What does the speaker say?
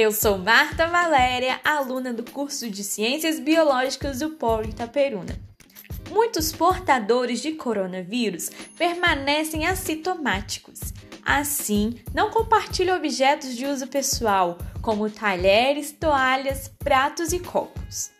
Eu sou Marta Valéria, aluna do curso de Ciências Biológicas do Polo Itaperuna. Muitos portadores de coronavírus permanecem assintomáticos. Assim, não compartilham objetos de uso pessoal, como talheres, toalhas, pratos e copos.